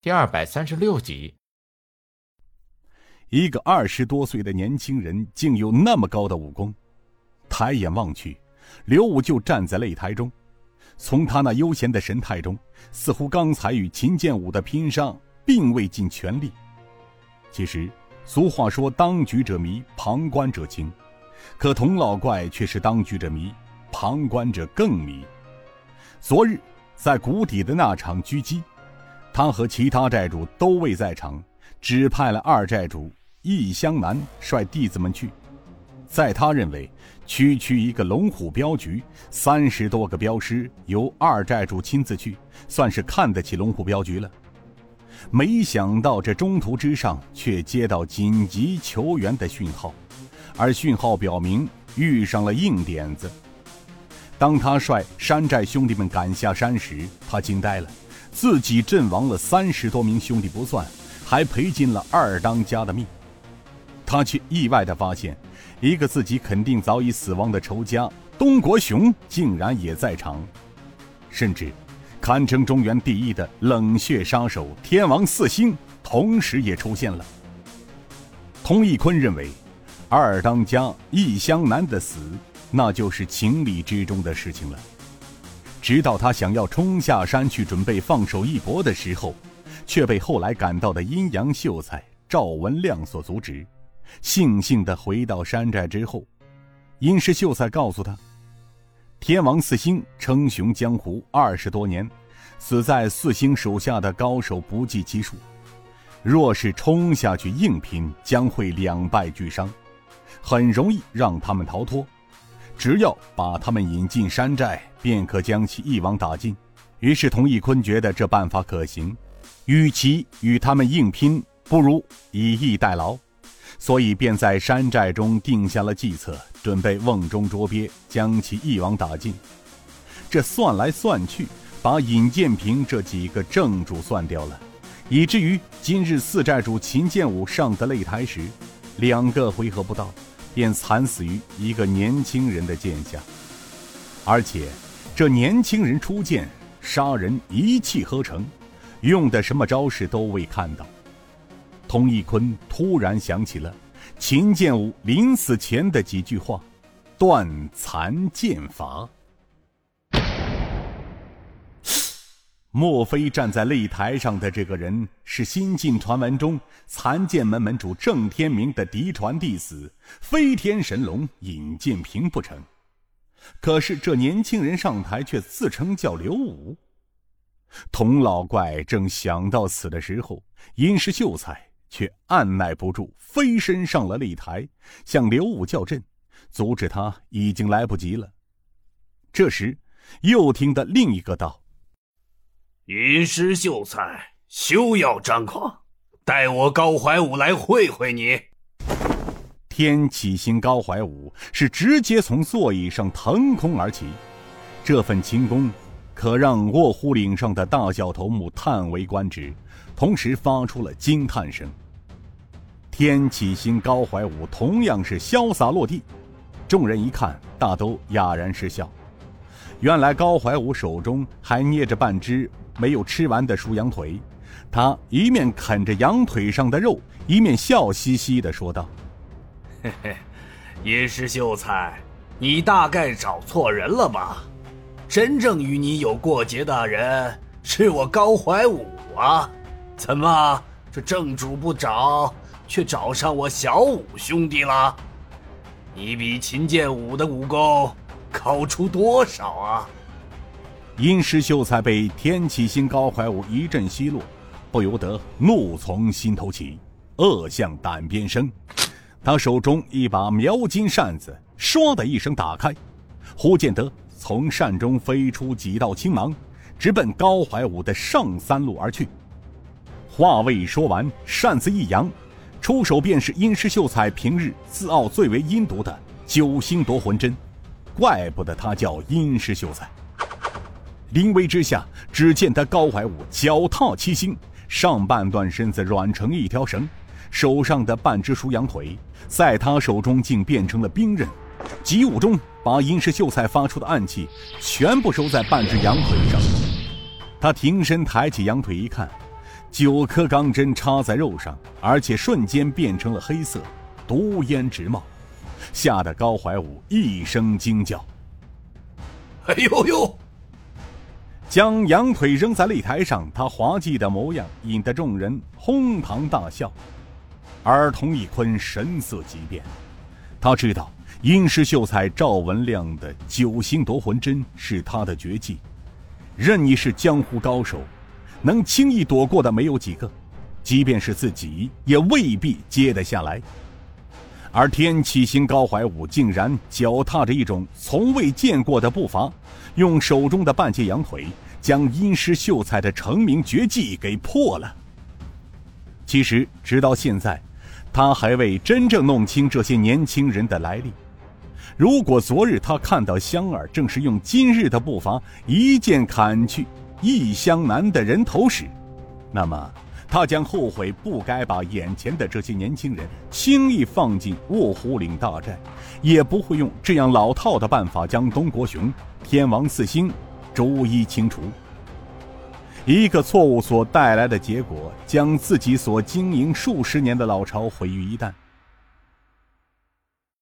第二百三十六集。一个二十多岁的年轻人竟有那么高的武功，抬眼望去，刘武就站在擂台中。从他那悠闲的神态中，似乎刚才与秦建武的拼杀并未尽全力。其实，俗话说“当局者迷，旁观者清”，可童老怪却是当局者迷，旁观者更迷。昨日在谷底的那场狙击，他和其他寨主都未在场，只派了二寨主。易湘南率弟子们去，在他认为，区区一个龙虎镖局，三十多个镖师由二寨主亲自去，算是看得起龙虎镖局了。没想到这中途之上却接到紧急求援的讯号，而讯号表明遇上了硬点子。当他率山寨兄弟们赶下山时，他惊呆了，自己阵亡了三十多名兄弟不算，还赔尽了二当家的命。他却意外地发现，一个自己肯定早已死亡的仇家东国雄竟然也在场，甚至堪称中原第一的冷血杀手天王四星同时也出现了。童义坤认为，二当家易湘南的死，那就是情理之中的事情了。直到他想要冲下山去准备放手一搏的时候，却被后来赶到的阴阳秀才赵文亮所阻止。悻悻地回到山寨之后，阴师秀才告诉他：“天王四星称雄江湖二十多年，死在四星手下的高手不计其数。若是冲下去硬拼，将会两败俱伤，很容易让他们逃脱。只要把他们引进山寨，便可将其一网打尽。”于是童义坤觉得这办法可行，与其与他们硬拼，不如以逸待劳。所以便在山寨中定下了计策，准备瓮中捉鳖，将其一网打尽。这算来算去，把尹建平这几个正主算掉了，以至于今日四寨主秦建武上得擂台时，两个回合不到，便惨死于一个年轻人的剑下。而且，这年轻人出剑杀人一气呵成，用的什么招式都未看到。童义坤突然想起了秦建武临死前的几句话：“断残剑法。”莫非站在擂台上的这个人是新晋传闻中残剑门门主郑天明的嫡传弟子飞天神龙尹建平不成？可是这年轻人上台却自称叫刘武。童老怪正想到此的时候，殷氏秀才。却按耐不住，飞身上了擂台，向刘武叫阵，阻止他已经来不及了。这时，又听得另一个道：“云师秀才，休要张狂，待我高怀武来会会你。”天启星高怀武是直接从座椅上腾空而起，这份轻功，可让卧虎岭上的大小头目叹为观止。同时发出了惊叹声。天启星高怀武同样是潇洒落地，众人一看，大都哑然失笑。原来高怀武手中还捏着半只没有吃完的熟羊腿，他一面啃着羊腿上的肉，一面笑嘻嘻地说道：“嘿嘿，殷师秀才，你大概找错人了吧？真正与你有过节的人是我高怀武啊！”怎么，这正主不找，却找上我小五兄弟了？你比秦建武的武功高出多少啊？殷师秀才被天启星高怀武一阵奚落，不由得怒从心头起，恶向胆边生。他手中一把描金扇子唰的一声打开，忽见得从扇中飞出几道青芒，直奔高怀武的上三路而去。话未说完，扇子一扬，出手便是殷师秀才平日自傲最为阴毒的九星夺魂针，怪不得他叫殷师秀才。临危之下，只见他高怀武脚踏七星，上半段身子软成一条绳，手上的半只熟羊腿，在他手中竟变成了兵刃，急舞中把殷师秀才发出的暗器全部收在半只羊腿上。他挺身抬起羊腿一看。九颗钢针插在肉上，而且瞬间变成了黑色，毒烟直冒，吓得高怀武一声惊叫：“哎呦呦！”将羊腿扔在擂台上，他滑稽的模样引得众人哄堂大笑，而童一坤神色急变，他知道阴师秀才赵文亮的九星夺魂针是他的绝技，任你是江湖高手，能轻易躲过的没有几个，即便是自己也未必接得下来。而天启星高怀武竟然脚踏着一种从未见过的步伐，用手中的半截羊腿将阴师秀才的成名绝技给破了。其实，直到现在，他还未真正弄清这些年轻人的来历。如果昨日他看到香儿正是用今日的步伐一剑砍去异乡男的人头时，那么。他将后悔不该把眼前的这些年轻人轻易放进卧虎岭大寨，也不会用这样老套的办法将东国雄、天王四星逐一清除。一个错误所带来的结果，将自己所经营数十年的老巢毁于一旦。